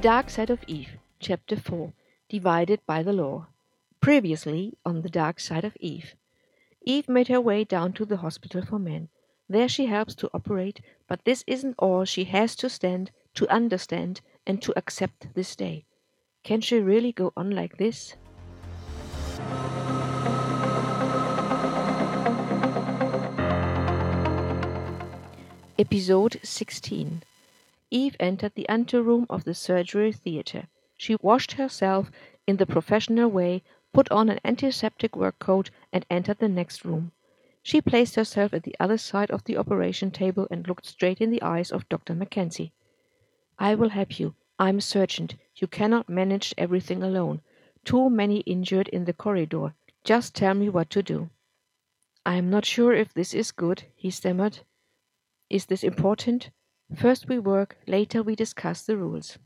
Dark Side of Eve, Chapter 4 Divided by the Law. Previously on The Dark Side of Eve. Eve made her way down to the hospital for men. There she helps to operate, but this isn't all she has to stand, to understand, and to accept this day. Can she really go on like this? Episode 16 Eve entered the anteroom of the surgery theater. She washed herself in the professional way, put on an antiseptic work coat, and entered the next room. She placed herself at the other side of the operation table and looked straight in the eyes of Dr. Mackenzie. I will help you. I'm a surgeon. You cannot manage everything alone. Too many injured in the corridor. Just tell me what to do. I'm not sure if this is good, he stammered. Is this important? First we work, later we discuss the rules.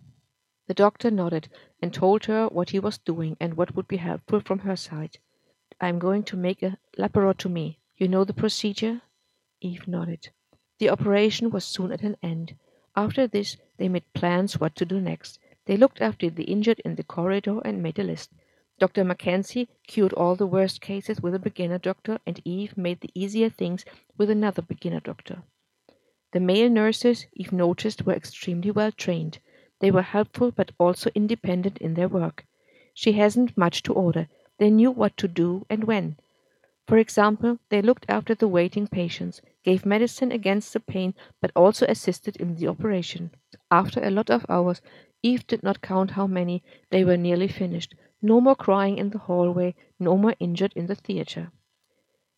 The doctor nodded and told her what he was doing and what would be helpful from her side. I'm going to make a laparotomy. You know the procedure? Eve nodded. The operation was soon at an end. After this, they made plans what to do next. They looked after the injured in the corridor and made a list. Dr. Mackenzie cured all the worst cases with a beginner doctor, and Eve made the easier things with another beginner doctor. The male nurses, if noticed, were extremely well trained. They were helpful but also independent in their work. She hasn't much to order. They knew what to do and when. For example, they looked after the waiting patients, gave medicine against the pain, but also assisted in the operation. After a lot of hours, Eve did not count how many, they were nearly finished. No more crying in the hallway, no more injured in the theater.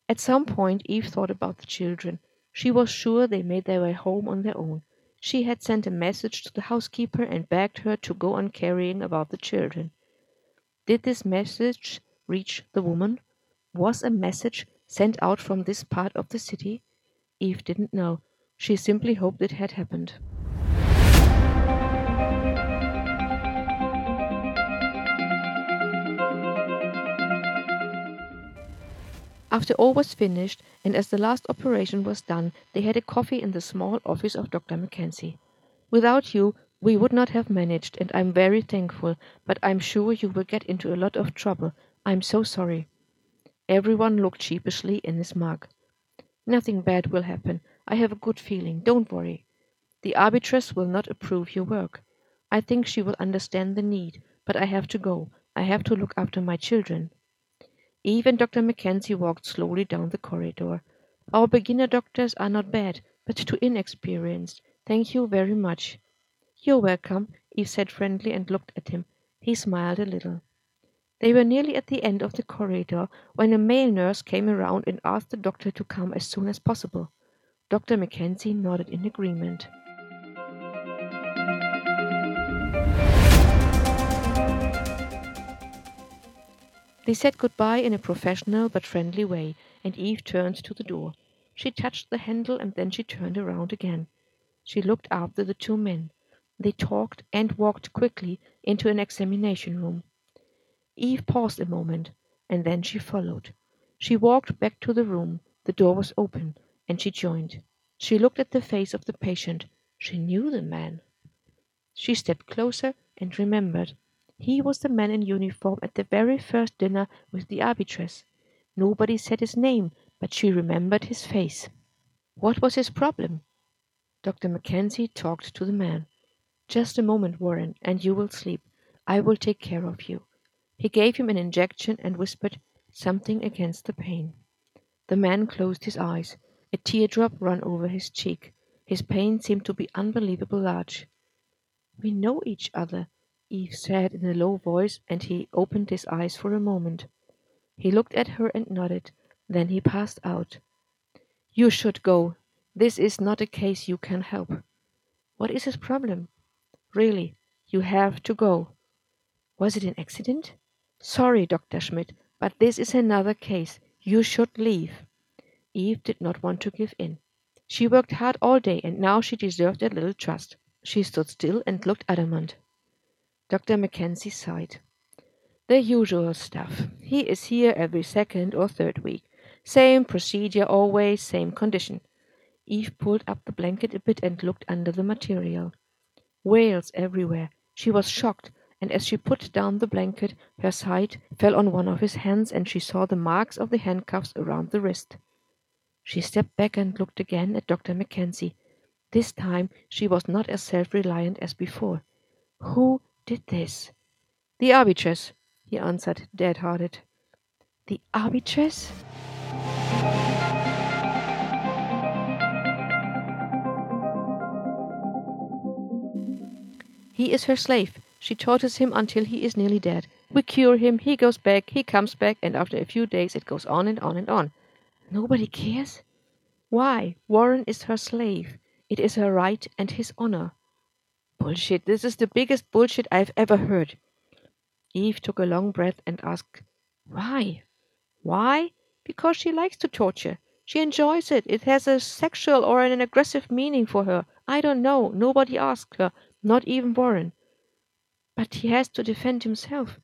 At some point, Eve thought about the children. She was sure they made their way home on their own. She had sent a message to the housekeeper and begged her to go on caring about the children. Did this message reach the woman? Was a message sent out from this part of the city? Eve didn't know. She simply hoped it had happened. After all was finished, and as the last operation was done, they had a coffee in the small office of Dr. Mackenzie. Without you, we would not have managed, and I'm very thankful, but I'm sure you will get into a lot of trouble. I'm so sorry. Everyone looked sheepishly in his mug. Nothing bad will happen. I have a good feeling. Don't worry. The arbitress will not approve your work. I think she will understand the need, but I have to go. I have to look after my children. Eve and Dr. Mackenzie walked slowly down the corridor. Our beginner doctors are not bad, but too inexperienced. Thank you very much. You're welcome, Eve said friendly and looked at him. He smiled a little. They were nearly at the end of the corridor when a male nurse came around and asked the doctor to come as soon as possible. Dr. Mackenzie nodded in agreement. They said goodbye in a professional but friendly way, and Eve turned to the door. She touched the handle and then she turned around again. She looked after the two men. They talked and walked quickly into an examination room. Eve paused a moment, and then she followed. She walked back to the room. The door was open, and she joined. She looked at the face of the patient. She knew the man. She stepped closer and remembered. He was the man in uniform at the very first dinner with the arbitress. Nobody said his name, but she remembered his face. What was his problem? Dr. Mackenzie talked to the man. Just a moment, Warren, and you will sleep. I will take care of you. He gave him an injection and whispered something against the pain. The man closed his eyes. A teardrop ran over his cheek. His pain seemed to be unbelievably large. We know each other, Eve said in a low voice, and he opened his eyes for a moment. He looked at her and nodded. Then he passed out. You should go. This is not a case you can help. What is his problem? Really, you have to go. Was it an accident? Sorry, Dr. Schmidt, but this is another case. You should leave. Eve did not want to give in. She worked hard all day, and now she deserved a little trust. She stood still and looked adamant. Dr. Mackenzie sighed. The usual stuff. He is here every second or third week. Same procedure always, same condition. Eve pulled up the blanket a bit and looked under the material. Wales everywhere. She was shocked, and as she put down the blanket, her sight fell on one of his hands and she saw the marks of the handcuffs around the wrist. She stepped back and looked again at Dr. Mackenzie. This time she was not as self reliant as before. Who did this? The arbitress, he answered, dead hearted. The arbitress? He is her slave. She tortures him until he is nearly dead. We cure him, he goes back, he comes back, and after a few days it goes on and on and on. Nobody cares? Why? Warren is her slave. It is her right and his honor. Bullshit. This is the biggest bullshit I've ever heard. Eve took a long breath and asked, Why? Why? Because she likes to torture. She enjoys it. It has a sexual or an aggressive meaning for her. I don't know. Nobody asked her not even Warren. But he has to defend himself.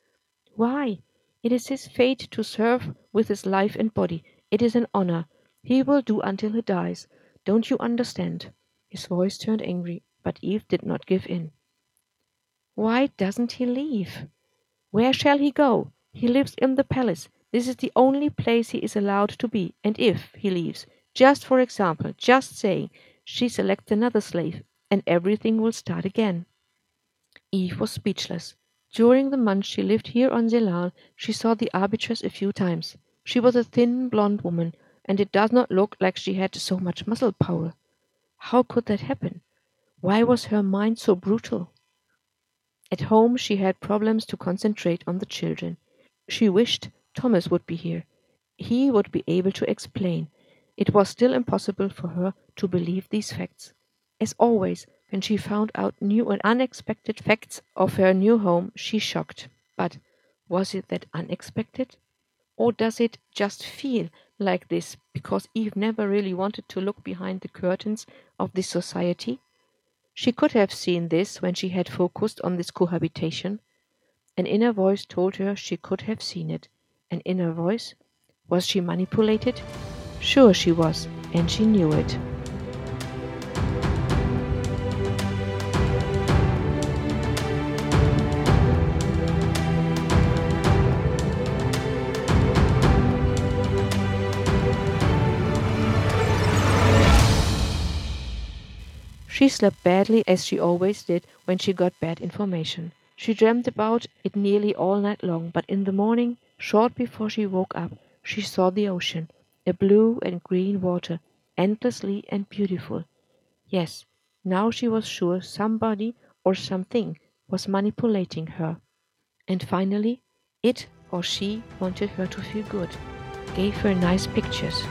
Why? It is his fate to serve with his life and body. It is an honor. He will do until he dies. Don't you understand? His voice turned angry, but Eve did not give in. Why doesn't he leave? Where shall he go? He lives in the palace. This is the only place he is allowed to be. And if he leaves, just for example, just saying, she selects another slave, and everything will start again. Eve was speechless. During the months she lived here on Zelal, she saw the arbitress a few times. She was a thin, blonde woman, and it does not look like she had so much muscle power. How could that happen? Why was her mind so brutal? At home she had problems to concentrate on the children. She wished Thomas would be here. He would be able to explain. It was still impossible for her to believe these facts. As always, when she found out new and unexpected facts of her new home, she shocked. But was it that unexpected? Or does it just feel like this because Eve never really wanted to look behind the curtains of this society? She could have seen this when she had focused on this cohabitation. An inner voice told her she could have seen it. An inner voice? Was she manipulated? Sure she was, and she knew it. She slept badly as she always did when she got bad information. She dreamed about it nearly all night long, but in the morning, short before she woke up, she saw the ocean, a blue and green water, endlessly and beautiful. Yes, now she was sure somebody or something was manipulating her. And finally, it or she wanted her to feel good, gave her nice pictures.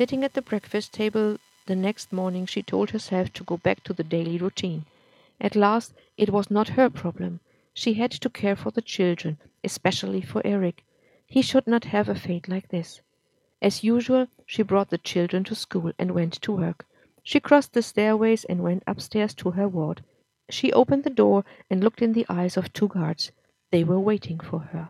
Sitting at the breakfast table the next morning, she told herself to go back to the daily routine. At last, it was not her problem. She had to care for the children, especially for Eric. He should not have a fate like this. As usual, she brought the children to school and went to work. She crossed the stairways and went upstairs to her ward. She opened the door and looked in the eyes of two guards. They were waiting for her.